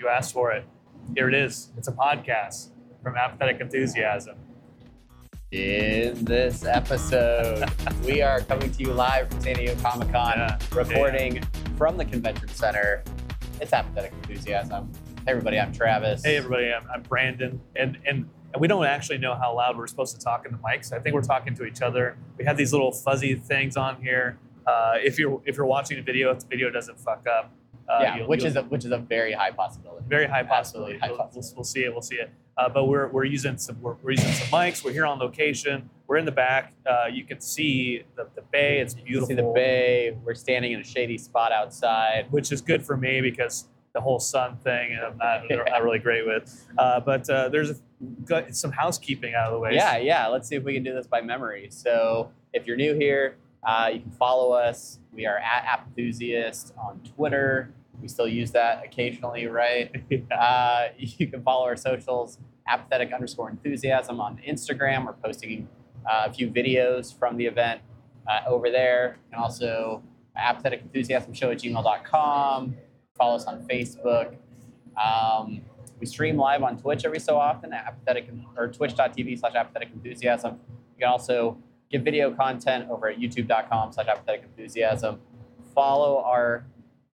You asked for it. Here it is. It's a podcast from Apathetic Enthusiasm. In this episode, we are coming to you live from San Diego Comic Con, Yeah. recording from the convention center. It's Apathetic Enthusiasm. Hey, everybody, I'm Travis. Hey everybody, I'm, I'm Brandon, and, and and we don't actually know how loud we're supposed to talk in the mics. I think we're talking to each other. We have these little fuzzy things on here. Uh, if you're if you're watching a video, if the video doesn't fuck up, uh, yeah, you'll- which you'll- is a, which is a very high possibility. very high possibility. high We'll, possibility. we'll, we'll see it. We'll see it. Uh, but we're, we're using some we're, we're using some mics. We're here on location. We're in the back. Uh, you can see the, the bay. It's You can beautiful. see the bay. We're standing in a shady spot outside. which is good for me because the whole sun thing I'm not, not really great with. Uh, but uh, there's a, got some housekeeping out of the way. Yeah, yeah. Let's see if we can do this by memory. So, if you're new here, uh, you can follow us. We are at apathusiast on Twitter. We still use that occasionally, right? Uh, you can follow our socials, apathetic underscore enthusiasm on Instagram. We're posting uh, a few videos from the event uh, over there. And also apathetic enthusiasm show at gmail.com. Follow us on Facebook. Um, we stream live on Twitch every so often at apathetic or twitch.tv slash apathetic enthusiasm. You can also get video content over at youtube.com slash apathetic enthusiasm. Follow our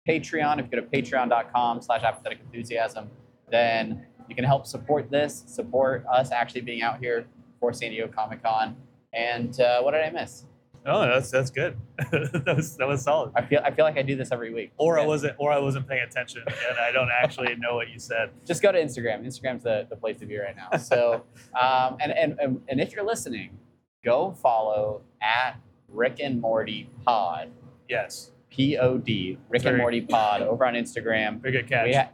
Patreon. If you go to patreon.com slash apathetic enthusiasm, then you can help support this, support us actually being out here for San Diego Comic Con. And uh, what did I miss? Oh, that's that's good. that was that was solid. I feel I feel like I do this every week. Or I wasn't or I wasn't paying attention and I don't actually know what you said. just go to Instagram. Instagram's the, the place to be right now. So, um, and, and, and, and if you're listening, go follow at Rick and Morty Pod, Yes, P O D, Rick and Morty Pod over on Instagram. very good catch. We had,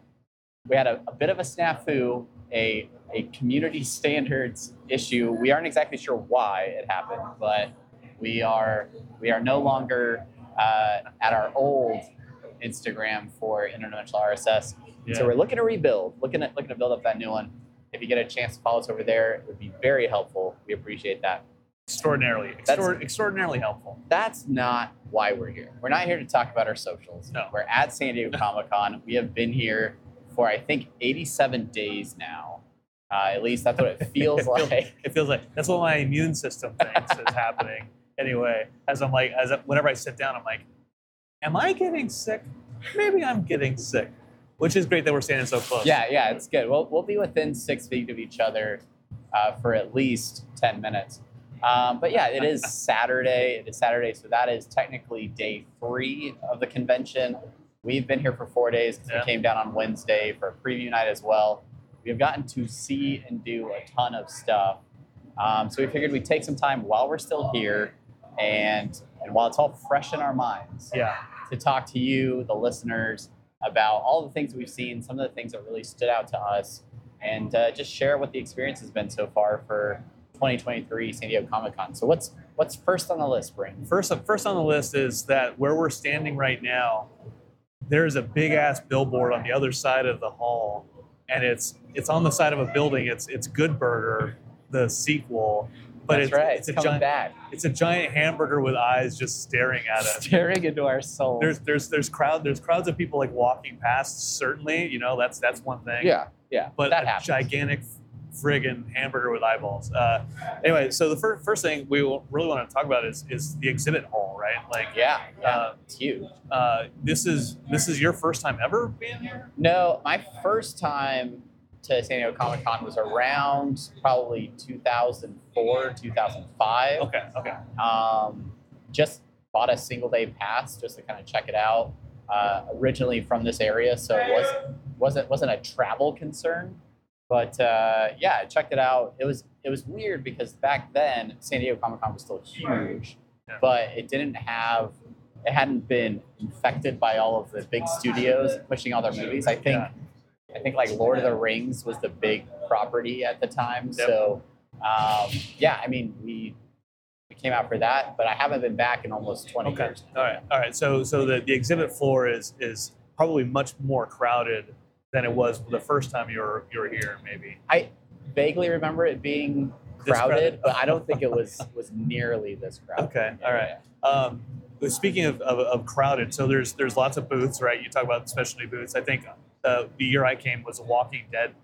we had a, a bit of a snafu, a, a community standards issue. We aren't exactly sure why it happened, but we are we are no longer uh, at our old Instagram for International RSS. Yeah. So we're looking to rebuild, looking at looking to build up that new one. If you get a chance to follow us over there, it would be very helpful. We appreciate that. Extraordinarily, extraor- extraordinarily helpful. That's not why we're here. We're not here to talk about our socials. No. We're at San Diego Comic Con. We have been here for I think 87 days now. Uh, at least that's what it feels It feels- like. It feels like that's what my immune system thinks is happening. Anyway, as I'm like, as I, whenever I sit down, I'm like, am I getting sick? Maybe I'm getting sick, which is great that we're standing so close. Yeah, yeah, it's good. We'll, we'll be within six feet of each other uh, for at least 10 minutes. Um, but yeah, it is Saturday. It is Saturday, so that is technically day three of the convention. We've been here for four days 'cause Yeah. we came down on Wednesday for a preview night as well. We have gotten to see and do a ton of stuff. Um, so we figured we'd take some time while we're still here and, and while it's all fresh in our minds Yeah. to talk to you, the listeners, about all the things we've seen, some of the things that really stood out to us, and uh, just share what the experience has been so far for 2023 San Diego Comic Con. So what's what's first on the list, Brandon? First, first on the list is that where we're standing right now, there's a big ass billboard on the other side of the hall, and it's it's on the side of a building. It's it's Good Burger, the sequel, but That's it's right. it's It's, a giant back, it's a giant hamburger with eyes just staring at us. staring into our souls. There's there's there's crowd there's crowds of people like walking past. Certainly, you know that's that's one thing. yeah, yeah, but that a happens. gigantic friggin' hamburger with eyeballs. Uh, anyway, so the fir- first thing we really want to talk about is is the exhibit hall, right? Like, Yeah, yeah, Uh, it's huge. uh, this is this is your first time ever being here. No, my first time to San Diego Comic Con was around probably 2004, 2005. Okay, okay, um, just bought a single day pass just to kind of check it out. Uh, originally from this area, so it was wasn't wasn't a travel concern, but uh, yeah, I checked it out. It was it was weird because back then San Diego Comic Con was still huge, Yeah. but it didn't have it hadn't been infected by all of the big studios pushing all their movies. I think Yeah. I think like Lord of the Rings was the big property at the time. Yep. So um, yeah, I mean we we came out for that, but I haven't been back in almost 20 okay. years. All right, all right. So so the, the exhibit floor is is probably much more crowded than it was the first time you were you were here. Maybe. I vaguely remember it being crowded? but I don't think it was was nearly this crowded. Okay, all right. Um, speaking of, of, of crowded, so there's there's lots of booths, right? You talk about specialty booths. I think uh, the year I came was Walking Dead,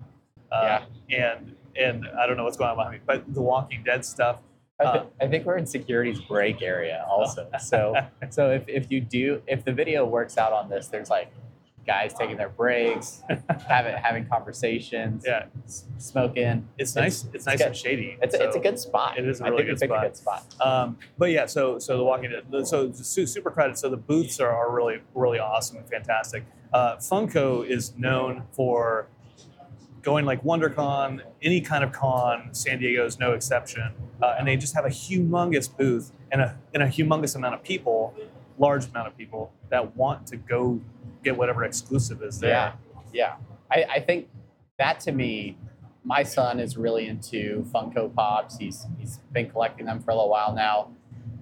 uh, and and I don't know what's going on behind me, but the Walking Dead stuff. I, Uh, thi- I think we're in security's break area also. So so if, if you do if the video works out on this, there's like guys taking their breaks, having having conversations, Yeah, s- smoking. it's nice. It's, nice good. and shady. It's a, it's a good spot. It is a I really think good picked a good spot. Um, but yeah, so so the Walking Dead. So super credit. So the booths are, are really really awesome and fantastic. Uh, Funko is known for going like WonderCon, any kind of con. San Diego is no exception, uh, and they just have a humongous booth and a and a humongous amount of people, large amount of people that want to go get whatever exclusive is there. Yeah, yeah. I, I think that to me, my son is really into Funko Pops. He's he's been collecting them for a little while now.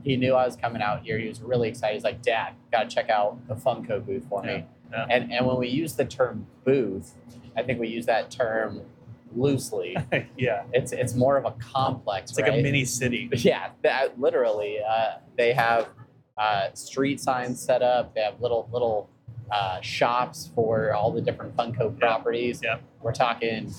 He knew I was coming out here. He was really excited. He's like, "Dad, gotta check out the Funko booth for me." Yeah. And and when we use the term booth, I think we use that term loosely. yeah, It's it's more of a complex. it's like a mini city. Yeah, that literally. Uh, they have uh, street signs set up. They have little little uh, shops for all the different Funko properties. yeah. We're talking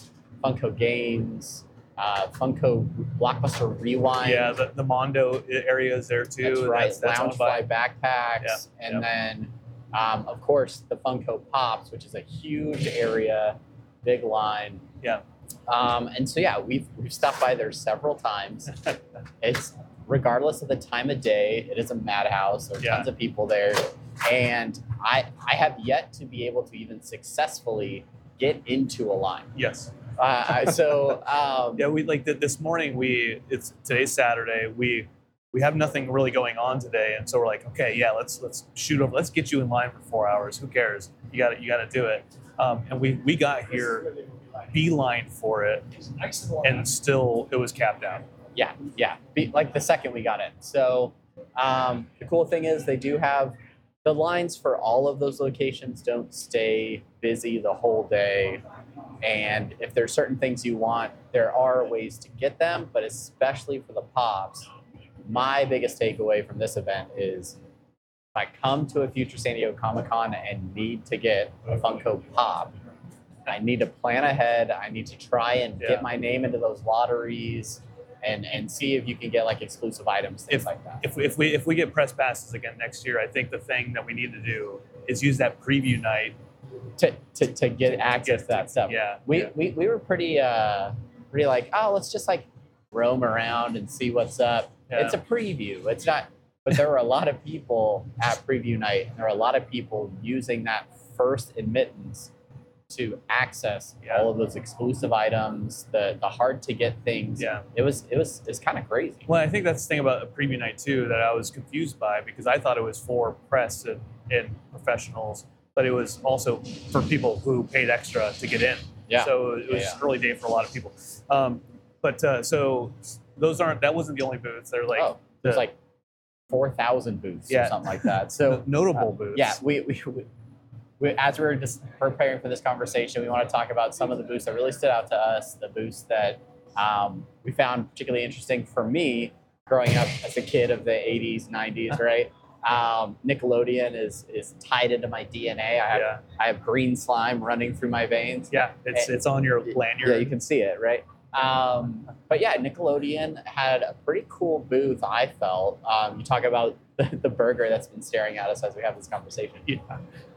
Funko games, uh, Funko Blockbuster Rewind. Yeah, the, the Mondo area is there too. that's right. That's, that's Lounge owned by Fly backpacks, and yeah. then um, of course the Funko Pops, which is a huge area, big line. Yeah. Um, and so yeah, we've we've stopped by there several times. it's regardless of the time of day, it is a madhouse. There are Yeah. tons of people there, and I I have yet to be able to even successfully get into a line. yes. Uh, so um, Yeah, we like th- this morning. We it's today's Saturday. We we have nothing really going on today, and so we're like, okay, yeah, let's let's shoot over. Let's get you in line for four hours. Who cares? You got to you got to do it. Um, and we we got here beeline for it, and still it was capped out. Yeah, yeah. Be, like the second we got in. So um, the cool thing is they do have the lines for all of those locations don't stay busy the whole day. And if there's certain things you want, there are ways to get them, but especially for the pops, my biggest takeaway from this event is if I come to a future San Diego Comic Con and need to get a Funko Pop, I need to plan ahead. I need to try and Yeah. get my name into those lotteries and and see if you can get like exclusive items, things If- like that. If we, if we if we get press passes again next year, I think the thing that we need to do is use that preview night. To, to, to get access to that stuff. Yeah, We, yeah. we, we were pretty uh pretty like, oh, let's just like roam around and see what's up. Yeah. It's a preview. It's not but there were a lot of people at preview night and there were a lot of people using that first admittance to access Yeah. all of those exclusive items, the the hard to get things. Yeah. It was it was it's kind of crazy. Well, I think that's the thing about a preview night too that I was confused by because I thought it was for press and, and professionals, but it was also for people who paid extra to get in. Yeah. So it was Yeah, early day for a lot of people. Um, but uh, so those aren't that wasn't the only booths. They're like oh, there's the- like four thousand booths Yeah. or something like that. So notable uh, booths. Yeah, we, we, we, we as we were just preparing for this conversation, we want to talk about some of the booths that really stood out to us. The booths that um, we found particularly interesting for me, growing up as a kid of the '80s, '90s, right? Um, Nickelodeon is is tied into my DNA. I have yeah, I have green slime running through my veins. yeah. It's it's on your lanyard. Yeah, you can see it, right? Um, but yeah, Nickelodeon had a pretty cool booth. I felt. Um, you talk about the, the burger that's been staring at us as we have this conversation. Yeah.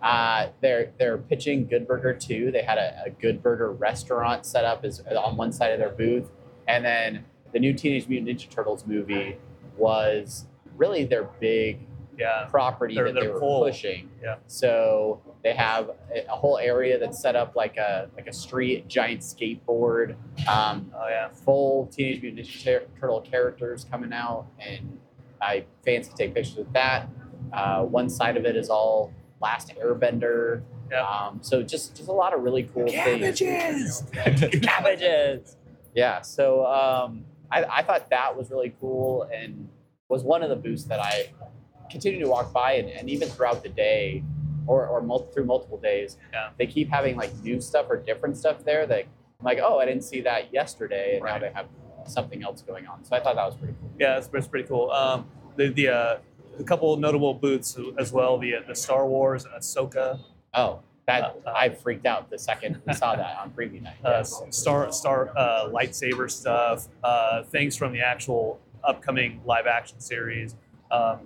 Uh, they're they're pitching Good Burger too. They had a, a Good Burger restaurant set up as on one side of their booth, and then the new Teenage Mutant Ninja Turtles movie was really their big yeah. property Their- that they their were pull. pushing. Yeah. So they have a, a whole area that's set up like a like a street, giant skateboard, um, Oh yeah. full Teenage Mutant Ninja Tur- Turtle characters coming out, and I fans can take pictures with that. Uh, one side of it is all Last Airbender. Yeah. Um, so just just a lot of really cool things. Cabbages. Cabbages. Yeah. So um, I, I thought that was really cool and was one of the boosts that I continue to walk by and, and even throughout the day or, or mul- through multiple days, Yeah. they keep having like new stuff or different stuff there that I'm like, oh, I didn't see that yesterday. And now they have something else going on. So I thought that was pretty cool. Yeah, it's, it's pretty cool. Um, the the uh, a couple notable booths as well. The uh, the Star Wars and Ahsoka Oh, That Uh, uh, I freaked out the second we saw that on preview night. uh, Star Star uh, lightsaber stuff, uh, things from the actual upcoming live action series. Um,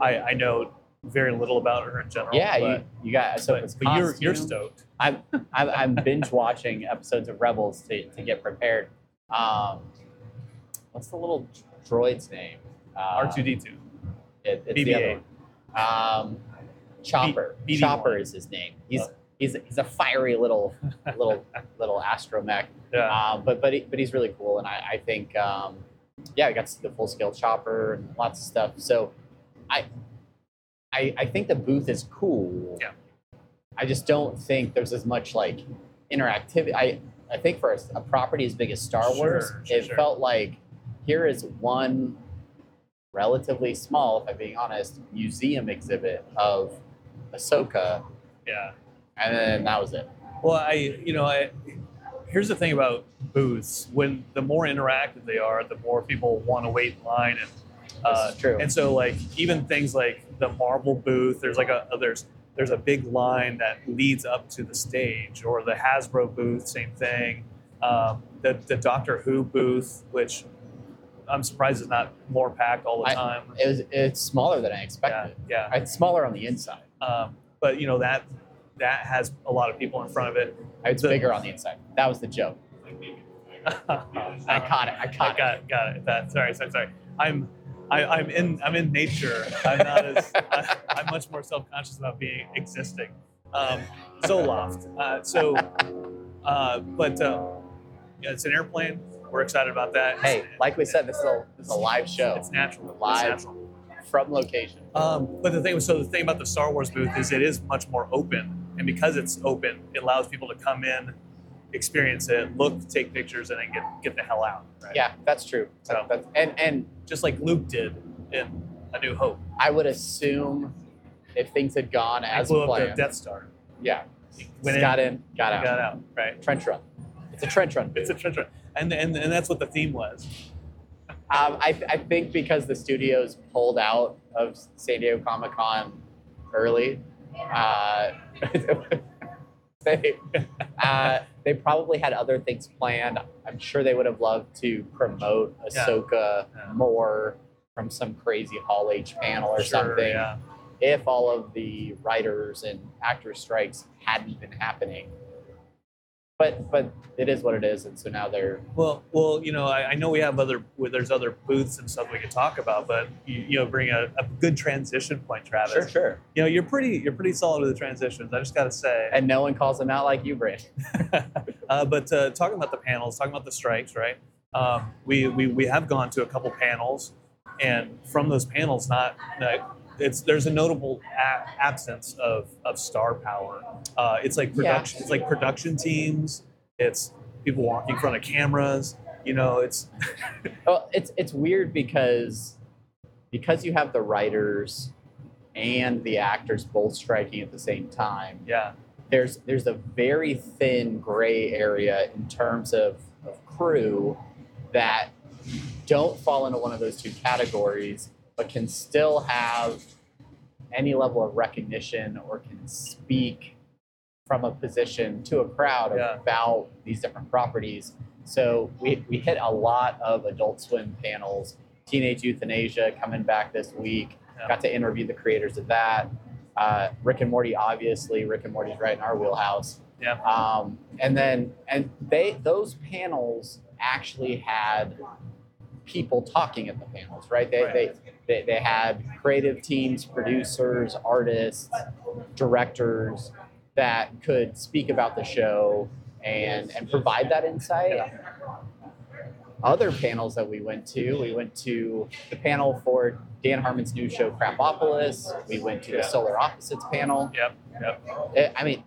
I, I know very little about her in general. Yeah, but, you, you got so but, but you're you're stoked. I'm, I'm, I'm binge watching episodes of Rebels to, to get prepared. Um, what's the little droid's name? Uh, R two D two. It, it's the BB-8. other one. Um, Chopper. B- BB-1. Chopper is his name. He's Oh. he's he's a fiery little little little astromech. Yeah. Um, but but he, but he's really cool, and I, I think um, yeah, we got to see the full scale chopper and lots of stuff. So I I I think the booth is cool. Yeah. I just don't think there's as much like interactivity. I I think for a, a property as big as Star Wars, Sure, sure, it sure. felt like here is one relatively small, if I'm being honest, museum exhibit of Ahsoka, yeah. and then that was it. Well, I you know I here's the thing about booths. When the more interactive they are, the more people want to wait in line and uh, true. And so like even things like the Marvel booth, there's like a there's there's a big line that leads up to the stage, or the Hasbro booth, same thing. Um, the the Doctor Who booth, which I'm surprised is not more packed all the I- time. It was it's smaller than I expected. yeah. It's smaller on the inside. Um, but you know that that has a lot of people in front of it. It's The- bigger on the inside. That was the joke. I caught it. I I caught it. got it. Got it. That, sorry, sorry, sorry. I'm, I, I'm in, I'm in nature. I'm not as, I, I'm much more self-conscious about being existing. Um, Zoloft. Uh, so, uh, but uh, yeah, it's an airplane. We're excited about that. Hey, It's- like we said, this is a, this is a live show it's natural. It's Live. natural. from location. Um, but the thing, so the thing about the Star Wars booth is it is much more open, and because it's open, it allows people to come in, experience it, look, take pictures, and then get get the hell out. Right? Yeah, that's true. So- That's, and and just like Luke did in A New Hope. I would assume if things had gone as blew up the Death Star. yeah, Went got in, in, got out, got out. Right. trench run. It's a trench run. It's a trench run. And, and and that's what the theme was. Um, I, I think because the studios pulled out of San Diego Comic Con early, uh, they, uh, they probably had other things planned. I'm sure they would have loved to promote. Ahsoka Yeah. more from some crazy Hall H panel or Sure, something. Yeah. If all of the writers and actors strikes hadn't been happening. But but it is what it is, and so now they're Well, well, you know, I, I know we have other well, there's other booths and stuff we could talk about, but you, you know, bring a, a good transition point, Travis. sure sure. You know, you're pretty you're pretty solid with the transitions. I just got to say. And no one calls them out like you, Brandon. uh, but uh, talking about the panels, talking about the strikes, right? Um, we, we we have gone to a couple panels, and from those panels, not like, it's there's a notable a- absence of of star power. Uh, it's like production. It's like production teams. It's people walking in front of cameras. You know, it's Well, it's it's weird because because you have the writers and the actors both striking at the same time. yeah, There's there's a very thin gray area in terms of, of crew that don't fall into one of those two categories, but can still have any level of recognition or can speak from a position to a crowd Yeah. about these different properties. So we, we hit a lot of Adult Swim panels. Teenage Euthanasia coming back this week. Yeah. Got to interview the creators of that. Uh, Rick and Morty, obviously. Rick and Morty's right in our wheelhouse. Yeah. Um, and then and they those panels actually had people talking at the panels, right? They Right. they they, they had creative teams, producers, artists, directors that could speak about the show and and provide that insight. Other panels that we went to, we went to the panel for Dan Harmon's new show Krapopolis. We went to the Solar Opposites panel. yep, yep. Eh, I mean,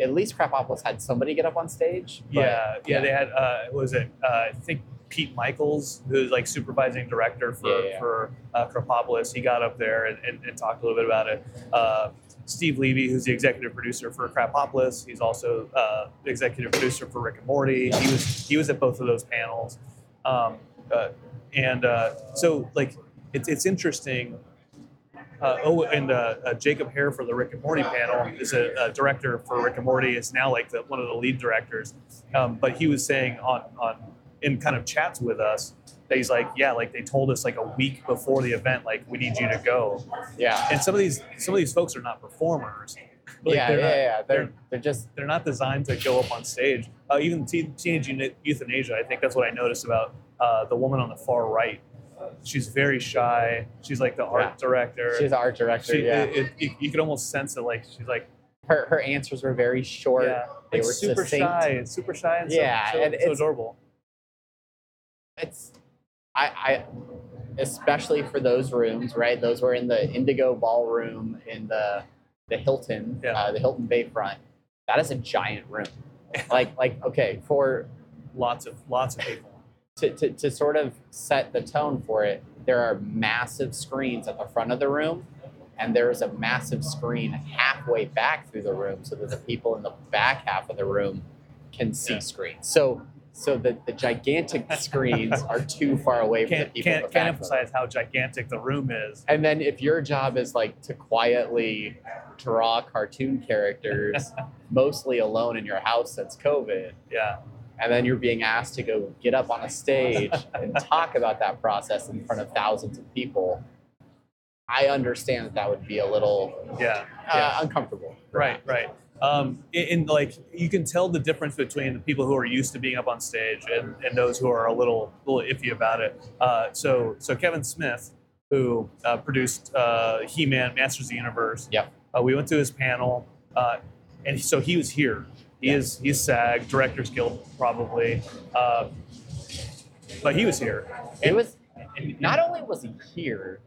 at least Krapopolis had somebody get up on stage. but- yeah, yeah, They had uh, was it uh, I think Pete Michels, who's like supervising director for Yeah, yeah. for uh, Krapopolis. He got up there and, and, and talked a little bit about it. Uh, Steve Levy, who's the executive producer for Krapopolis, he's also uh, executive producer for Rick and Morty. He was he was at both of those panels, um, uh, and uh, so like it's it's interesting Uh, oh, and uh, uh, Jacob Hair for the Rick and Morty panel is a, a director for Rick and Morty. Is now like the, one of the lead directors. Um, but he was saying on on in kind of chats with us that he's like, yeah, like they told us like a week before the event, like we need you to go. Yeah. And some of these some of these folks are not performers. Like, yeah, they're yeah, not- yeah. They're they're just they're not designed to go up on stage. Uh, even teen, teenage euthanasia, I think that's what I noticed about uh, the woman on the far right. She's very shy. She's like the art Yeah. director. she's an art director. She- yeah. it- it- you, could almost sense it. Like she's like, her her answers were very short. yeah, They like were super succinct. shy, super shy, and so, Yeah, so, and so it's- adorable. It's I, I especially for those rooms, right? Those were in the Indigo Ballroom in the the Hilton, Yeah. uh, the Hilton Bayfront. That is a giant room. like like okay, for Lots of lots of people. to, to, to sort of set the tone for it, there are massive screens at the front of the room, and there is a massive screen halfway back through the room so that the people in the back half of the room can see Yeah. screens. So so the, the gigantic screens are too far away from the people can't, can't emphasize how gigantic the room is. And then if your job is like to quietly draw cartoon characters mostly alone in your house since COVID, Yeah, and then you're being asked to go get up on a stage and talk about that process in front of thousands of people, I understand that that would be a little yeah, uh, yeah. uncomfortable. Right, right. Um, and, and, like you can tell the difference between the people who are used to being up on stage and, and those who are a little little iffy about it. Uh, so so Kevin Smith, who uh, produced uh, He-Man, Masters of the Universe. Yep. Uh, we went to his panel, uh, and so he was here. He Yeah. is he's SAG Directors Guild probably, uh, but he was here. It was And- not only was he here,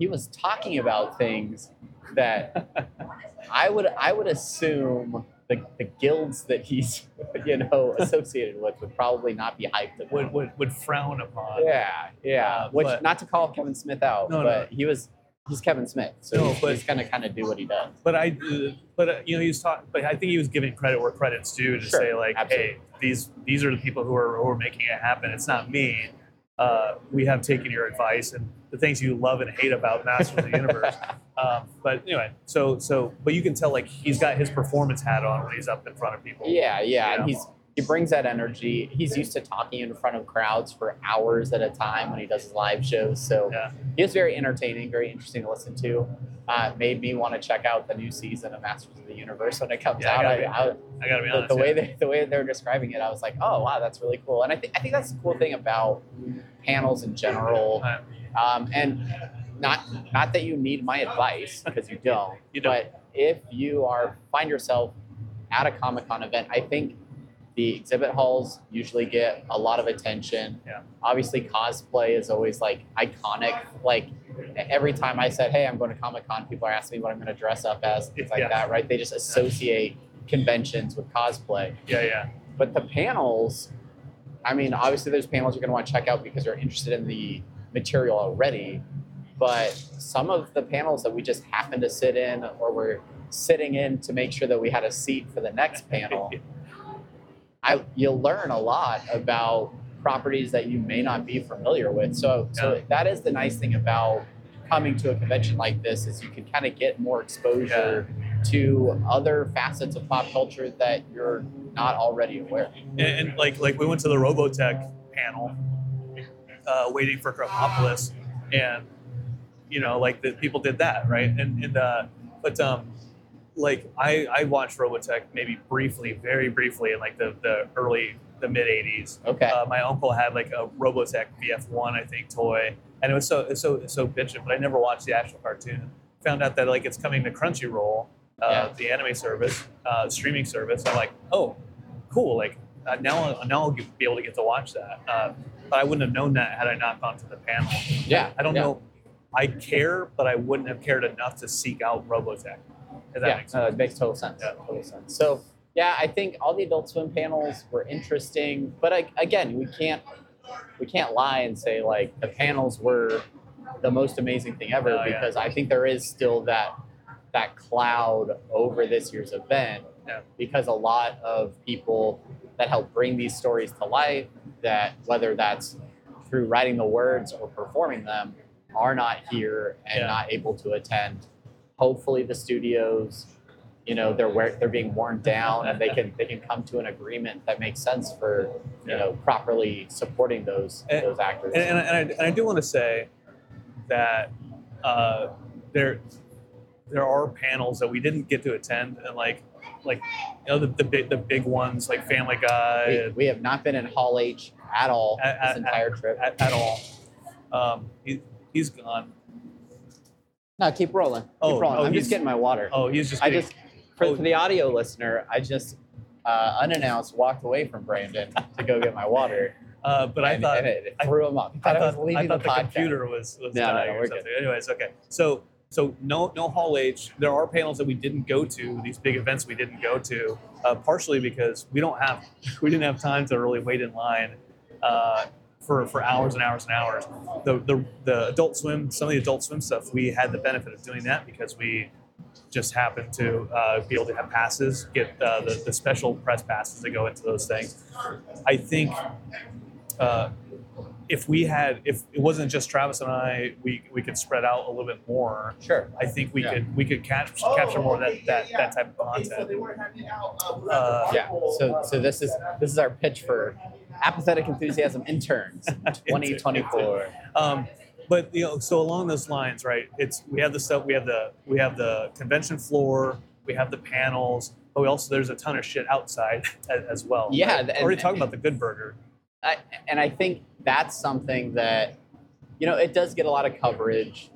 he was talking about things that I would I would assume the, the guilds that he's you know associated with would probably not be hyped about. would, would would frown upon. Yeah, yeah. Uh, Which but- not to call Kevin Smith out, No, no. but he was he's Kevin Smith, so No, he's, but- he's gonna kind of do what he does. but I, uh, but uh, you know, he was talking. But I think he was giving credit where credit's due to Sure, say like, absolutely. hey, these these are the people who are who are making it happen. It's not me. Uh, we have taken your advice and the things you love and hate about Masters of the Universe. Um, but anyway, so so, but you can tell like he's got his performance hat on when he's up in front of people. Yeah, yeah, You and he's he brings that energy. He's used to talking in front of crowds for hours at a time when he does his live shows. So Yeah. he is very entertaining, very interesting to listen to. Uh, made me want to check out the new season of Masters of the Universe when it comes Yeah, I out. gotta I, be- I, I gotta be the, honest. the way yeah. they the way they're describing it, I was like, oh wow, that's really cool. And I think I think that's the cool thing about panels in general. Um, and not not that you need my advice because you don't. You don't. But if you are find yourself at a Comic Con event, I think the exhibit halls usually get a lot of attention. Yeah. Obviously, cosplay is always like iconic. Like every time I said, "Hey, I'm going to Comic Con," people are asking me what I'm going to dress up as, things like Yeah. that. Right? They just associate conventions with cosplay. yeah, yeah, But the panels, I mean, obviously there's panels you're going to want to check out because you're interested in the material already. But some of the panels that we just happened to sit in or were sitting in to make sure that we had a seat for the next panel, I you'll learn a lot about properties that you may not be familiar with. So so that is the nice thing about coming to a convention like this is you can kind of get more exposure to other facets of pop culture that you're not already aware of. and, and like like we went to the Robotech panel, uh, waiting for Krapopolis, and you know like the people did that right, and and uh, but um, like I I watched Robotech maybe briefly, very briefly in like the the early the mid '80s. Okay. Uh, my uncle had like a Robotech VF1 I think toy, and it was so so it's so bitchin', but I never watched the actual cartoon. Found out that like it's coming to Crunchyroll, uh, Yeah. the anime service, uh, streaming service. I'm like, oh, cool. Like uh, now, now I'll be able to get to watch that. Uh, but I wouldn't have known that had I not gone to the panel. yeah. I don't yeah. know. I care, but I wouldn't have cared enough to seek out Robotech. If that yeah, makes no, sense. Uh, it makes total sense. Yeah. Total sense. So yeah, I think all the Adult Swim panels were interesting, but I, again, we can't we can't lie and say like the panels were the most amazing thing ever Oh, yeah. because I think there is still that that cloud over this year's event Yeah. because a lot of people that help bring these stories to life that whether that's through writing the words or performing them are not here and Yeah. not able to attend. Hopefully, the studios, you know, they're where they're being worn down, and they can they can come to an agreement that makes sense for you Yeah. know properly supporting those And- those actors. and, and, I, and, I, and I do want to say that uh, there there are panels that we didn't get to attend, and like like you know the, the big the big ones like Family Guy we, and we have not been in Hall H at all At- this at- entire trip. at, at all. Um, he, he's gone. No, keep rolling. Keep Oh, rolling. oh, I'm just getting my water. Oh, he's just. I just for, oh. for the audio listener, I just uh, unannounced walked away from Brandon to go get my water, Uh, but I thought and it I- threw him up. I thought I, thought, was leaving I thought the, the, computer was, was No, no, dying no, or we're something. Anyways, okay. So so no no Hall H. There are panels that we didn't go to. These big events we didn't go to, uh, partially because we don't have we didn't have time to really wait in line uh, for for hours and hours and hours. The, the the Adult Swim some of the Adult Swim stuff we had the benefit of doing that because we just happened to uh, be able to have passes, get uh, the, the special press passes that go into those things. I think uh, if we had, if it wasn't just Travis and I, we, we could spread out a little bit more. Sure. I think we Yeah. could we could catch, Oh, capture more of that, that, yeah, that type of Okay, so content. they out. Uh, Uh, Yeah. So so this is this is our pitch for apathetic enthusiasm interns 2024. Um, but you know, so along those lines, right? It's we have the stuff, we have the we have the convention floor, we have the panels, but we also there's a ton of shit outside as, well. Yeah, right? and- already talking about the Good Burger. I, and I think that's something that, you know, it does get a lot of coverage,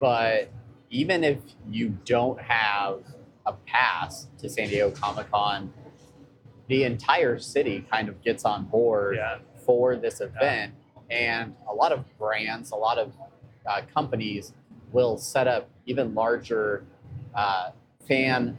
but even if you don't have a pass to San Diego Comic Con, the entire city kind of gets on board Yeah. for this event. And a lot of brands, a lot of uh, companies will set up even larger uh, fan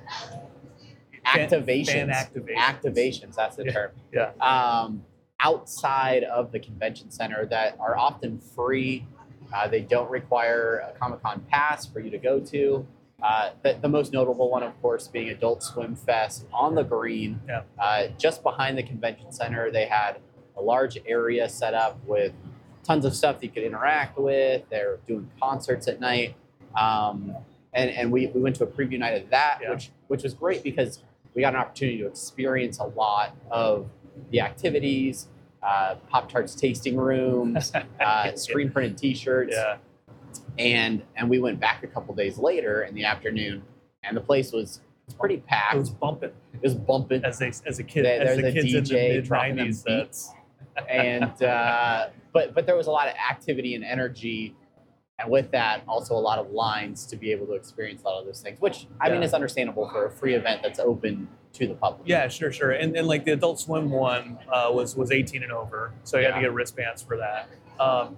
Fan- activations. fan activations. Activations, that's the Yeah. term Yeah. um, outside of the convention center that are often free. Uh, they don't require a Comic Con pass for you to go to. Uh, the, the most notable one, of course, being Adult Swim Fest on the green. Yeah. Uh, just behind the convention center, they had a large area set up with tons of stuff that you could interact with. They're doing concerts at night. Um, and and we, we went to a preview night of that, Yeah. which which was great because we got an opportunity to experience a lot of the activities, uh, Pop Tarts tasting rooms, uh, screen printed T-shirts, Yeah. And and we went back a couple days later in the afternoon, and the place was pretty packed. It was bumping It was bumping, as they as a kid There- as the kids in the DJ mid nineties. beats. and uh, but but there was a lot of activity and energy. And with that, also a lot of lines to be able to experience a lot of those things, which I mean is understandable for a free event that's open to the public. Yeah, sure, sure. And, and like the Adult Swim one uh, was was 18 and over, so you had to get wristbands for that. Um,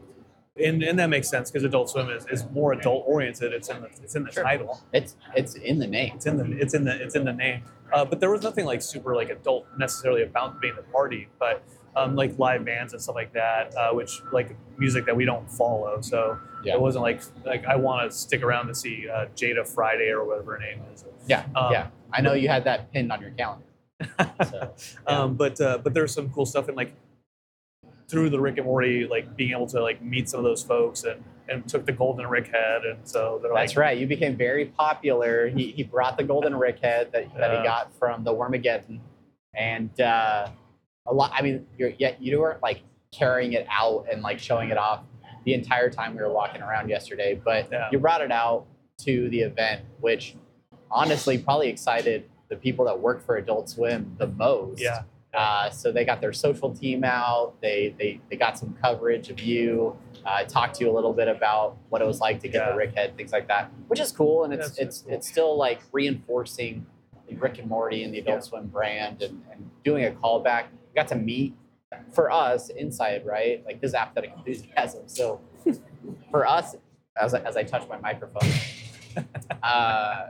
and, and that makes sense because Adult Swim is, is more adult oriented. It's in the it's in the Sure. title. It's it's in the name. It's in the it's in the it's in the name. Uh, but there was nothing like super like adult necessarily about being the party, but um, like live bands and stuff like that, uh, which like music that we don't follow. So Yeah. it wasn't like like I want to stick around to see uh, Jada Friday or whatever her name is. Yeah, Um, yeah. I know you had that pinned on your calendar. So, yeah. Um, but uh, but there's some cool stuff in like through the Rick and Morty, like being able to like meet some of those folks and and took the golden Rick head, and so they're like, That's right. You became very popular. He, he brought the golden Rick head that, that he got from the Wormageddon, and uh, a lot. I mean, you're yet you weren't like carrying it out and like showing it off the entire time we were walking around yesterday, but Yeah. you brought it out to the event, which honestly probably excited the people that work for Adult Swim the most. yeah, Uh, so they got their social team out. They they, they got some coverage of you. Uh, talked to you a little bit about what it was like to get Yeah. the Rick head, things like that, which is cool. And it's That's it's cool. it's still like reinforcing the Rick and Morty and the Adult Yeah. Swim brand and, and doing a callback. We got to meet for us inside, right? Like this is apathetic enthusiasm. So for us, as I, as I touch my microphone, uh,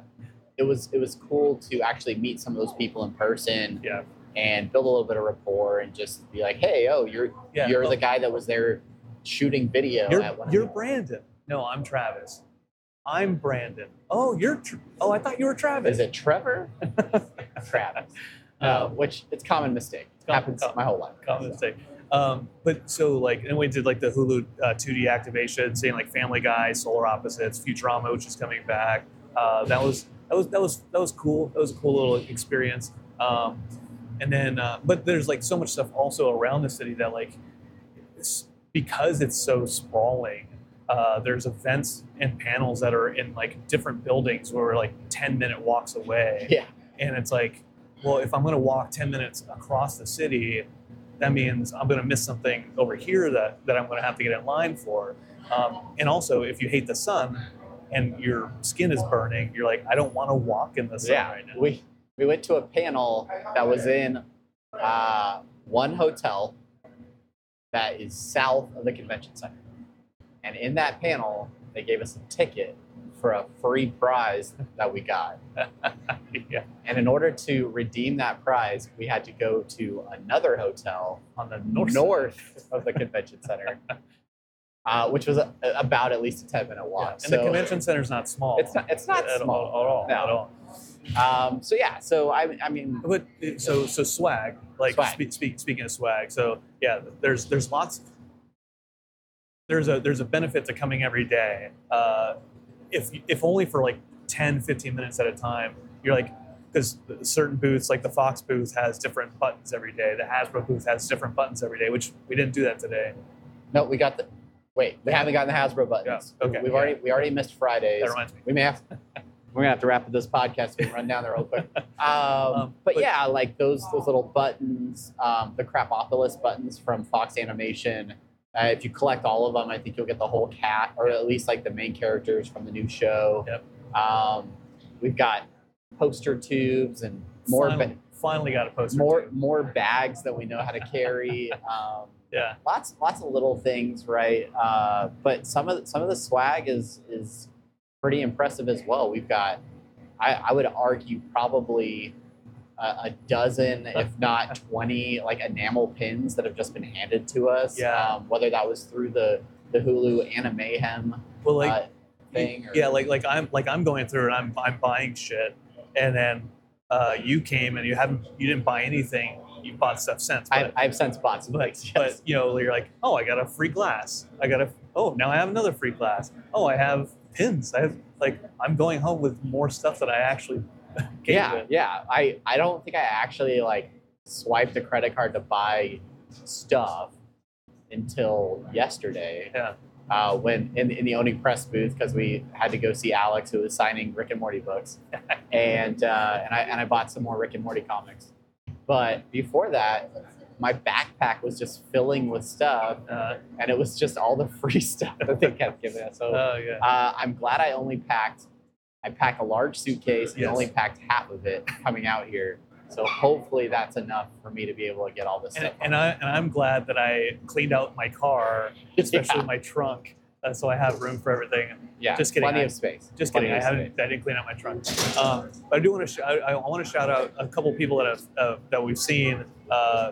it was it was cool to actually meet some of those people in person yeah, and build a little bit of rapport and just be like, hey, oh, you're yeah. you're Oh, the guy that was there shooting video You're, at one you're Brandon. No, I'm Travis. I'm Brandon. Oh, you're. Tr- oh, I thought you were Travis. Is it Trevor? Travis. Uh, Um, which it's common mistake. common- Happens common- my whole life. Common mistake. Um, but so like, and we did like the Hulu uh, 2D activation, saying like Family Guy, Solar Opposites, Futurama, which is coming back. Uh, that was that was that was that was cool. That was a cool little experience. Um, and then, uh, but there's like so much stuff also around the city that like, it's, because it's so sprawling. Uh, there's events and panels that are in like different buildings where we're like 10 minute walks away Yeah. and it's like well if i'm going to walk 10 minutes across the city that means i'm going to miss something over here that, that i'm going to have to get in line for um, and also if you hate the sun and your skin is burning you're like i don't want to walk in the sun yeah. right now We we went to a panel that was in uh, one hotel that is south of the convention center, and in that panel they gave us a ticket for a free prize that we got. yeah And in order to redeem that prize, we had to go to another hotel on the north north, of the convention center, uh, which was a, about at least a 10 minute Yeah, walk. and so the convention center's not small it's not, it's not at small. all, at all, No. at all. Um, so, yeah, so I, I mean, But so so swag, like Swag. Speak, speak, speaking of swag, so yeah, there's there's lots. There's a there's a benefit to coming every day. Uh, if if only for like 10, 15 minutes at a time. You're like because certain booths, like the Fox booth, has different buttons every day. The Hasbro booth has different buttons every day, which we didn't do that today. no, we got the, wait, we haven't gotten the Hasbro buttons. Yeah, okay, We've yeah. already, we already missed Fridays. That reminds me. We may have, we're gonna have to wrap up this podcast can run down there real quick. Um, Um, but, but- yeah, like those those little buttons, um, the Krapopolis buttons from Fox Animation. Uh, if you collect all of them, I think you'll get the whole cat, or at least like the main characters from the new show. Yep. Um, we've got poster tubes and more finally, ba- finally got a poster. more too. more bags that we know how to carry. Um, Yeah. lots lots of little things, right? Uh, but some of the, some of the swag is is pretty impressive as well. We've got, I, I would argue, probably a, a dozen, if not twenty, like enamel pins that have just been handed to us. Yeah. Um, whether that was through the the Hulu Animayhem Well, like uh, thing. Or, yeah like like i'm like i'm going through and i'm i'm buying shit and then uh, you came and you haven't you didn't buy anything you bought stuff since I, but, I've since bought some but, things. but you know you're like oh i got a free glass i got a oh now i have another free glass oh i have pins i have like i'm going home with more stuff that i actually yeah, with. yeah. I, I don't think I actually like swiped a credit card to buy stuff until yesterday. Yeah. Uh, when in, in the Oni Press booth because we had to go see Alex who was signing Rick and Morty books, and uh, and I and I bought some more Rick and Morty comics. But before that, my backpack was just filling with stuff, uh, and it was just all the free stuff that they kept giving us. So oh yeah uh, I'm glad I only packed. I packed a large suitcase and Yes. only packed half of it coming out here. So hopefully that's enough for me to be able to get all this and, stuff. and i and i'm glad that i cleaned out my car especially Yeah. my trunk uh, so i have room for everything yeah, just kidding, Plenty I- of space. Just Plenty kidding. I haven't. I didn't clean out my trunk. Um, but I do want to. Sh- I, I want to shout out a couple people that have uh, that we've seen. Uh,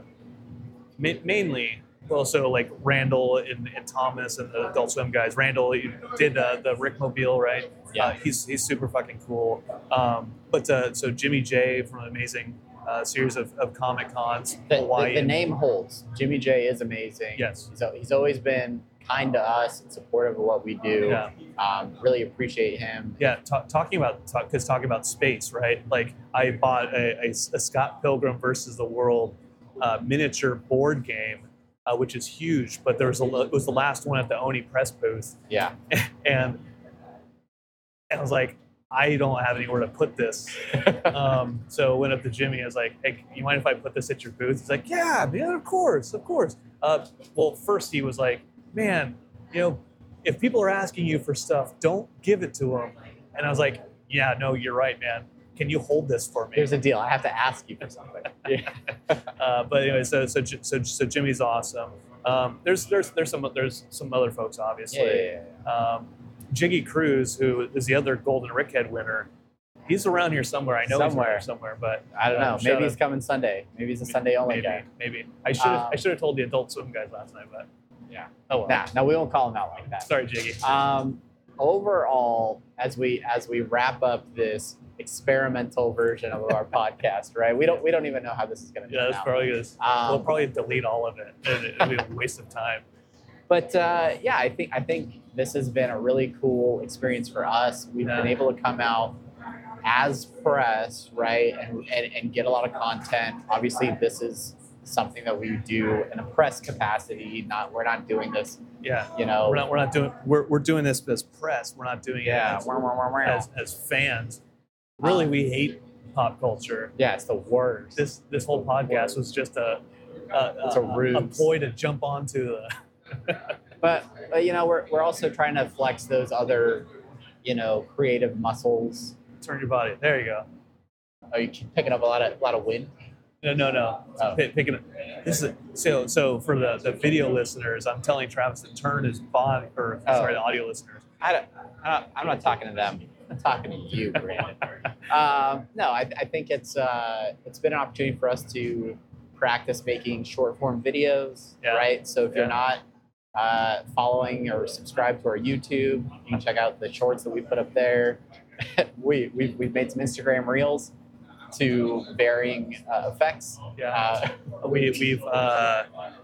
ma- mainly, also like Randall and, and Thomas and the Adult Swim guys. Randall did uh, the Rick Mobile, right? Yeah. Uh, he's he's super fucking cool. Um, but uh, so Jimmy J from an amazing uh, series of, of comic cons, The, the, Hawaii. the name holds. Jimmy J is amazing. Yes. He's, he's always been kind to us and supportive of what we do. Yeah. Um, really appreciate him. Yeah, ta- talking about because talking about space, right? Like I bought a, a, a Scott Pilgrim versus the World uh, miniature board game, uh, which is huge. But there was a it was the last one at the Oni press booth, Yeah. and and I was like, I don't have anywhere to put this. Um, so I went up to Jimmy. I was like, Hey, you mind if I put this at your booth? He's like, Yeah, man, of course, of course. Uh, well, first he was like, Man, you know, if people are asking you for stuff, don't give it to them. And I was like, Yeah, no, you're right, man. Can you hold this for me? Here's a deal. I have to ask you for something. Yeah. Uh, but anyway, so so so so Jimmy's awesome. Um, there's there's there's some there's some other folks obviously. Yeah, yeah, yeah. Um, Jiggy Cruz, who is the other Golden Rickhead winner, he's around here somewhere. I know he's Somewhere. here somewhere, but I don't Uh, know. shout Maybe he's coming Sunday. Maybe he's a Sunday only maybe guy. maybe I should have Um, I should have told the Adult Swim guys last night, but Yeah. oh well. Nah, no, we won't call him out like that. Sorry, Jiggy. Um, overall, as we as we wrap up this experimental version of our podcast, right? We don't we don't even know how this is going to Yeah, out. probably good. Um, we'll probably delete all of it. and It'll be a waste of time. But uh, yeah, I think I think this has been a really cool experience for us. We've been able to come out as press, right, and, and and get a lot of content. Obviously, this is something that we do in a press capacity. Not we're not doing this, Yeah. you know. We're not. We're not doing. We're, we're doing this as press. We're not doing yeah, it wah, wah, wah, wah. as, as, as fans. Really, Um, we hate pop culture. yeah, it's the worst. This this whole podcast was just a a, It's a a, ruse. a ploy to jump onto the. but, but you know, we're we're also trying to flex those other, you know, creative muscles. Turn your body. There you go. Are you picking up a lot of a lot of wind? No, no, no. Oh. Pick, picking up. This is so. So for the, the video listeners, I'm telling Travis to turn his body, or Oh. sorry, the audio listeners. I don't, I I'm not talking to them. I'm talking to you, Brandon. um, no, I, I think it's uh, it's been an opportunity for us to practice making short form videos, Yeah. right? So if Yeah. you're not uh, following or subscribed to our YouTube, you can check out the shorts that we put up there. we we've, we've made some Instagram reels to varying uh, effects. Yeah. Uh, we we've uh,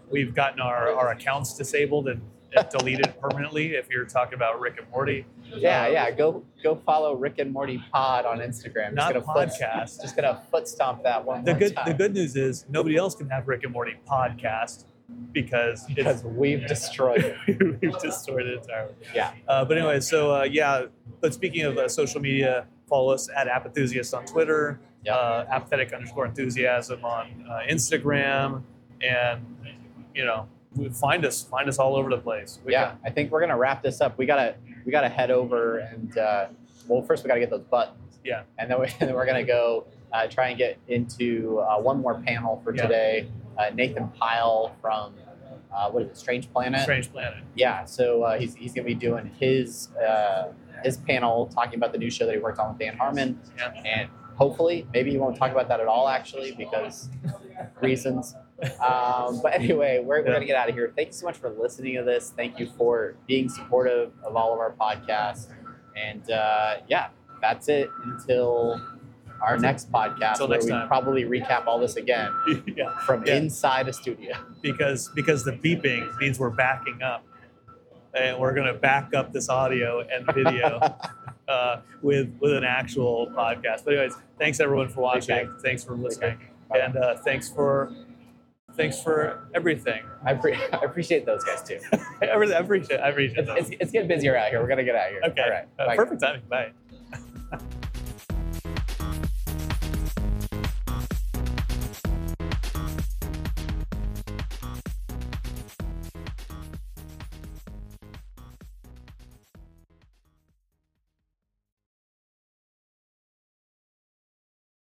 we've gotten our, our accounts disabled and, and deleted permanently. If you're talking about Rick and Morty, yeah, yeah. Go go follow Rick and Morty Pod on Instagram. not just gonna podcast. Foot, just gonna foot stomp that one the good time. the good news is nobody else can have Rick and Morty podcast because because we've destroyed it. we've destroyed it entirely. Yeah. Uh, but anyway, so uh, yeah. But speaking of uh, social media, follow us at apathusiast on Twitter, Yep. uh, apathetic underscore enthusiasm on uh, Instagram, and you know, find us find us all over the place. We yeah, I think we're gonna wrap this up. We gotta we gotta head over and uh, well, first we gotta get those buttons. Yeah. And then, we, and then we're gonna go uh, try and get into uh, one more panel for Yeah. today. Uh, Nathan Pyle from uh, what is it, Strange Planet? Strange Planet. Yeah. So uh, he's he's gonna be doing his uh, his panel talking about the new show that he worked on with Dan Harmon, Yeah. and hopefully maybe he won't talk about that at all actually because reasons. Um, but anyway, we're, we're going to get out of here. Thank you so much for listening to this. Thank you for being supportive of all of our podcasts. And uh, yeah, that's it until our next podcast Until where next we time. probably recap all this again yeah. from Yeah. inside a studio. because because the beeping means we're backing up, and we're going to back up this audio and video uh, with with an actual podcast. But anyways, thanks everyone for watching. Thanks for listening, and uh, thanks for thanks for everything. I, pre- I appreciate those guys too. I appreciate. I appreciate It's, it's, it's getting busier out here. We're to get out of here. Okay. All right. Uh, perfect timing. Bye.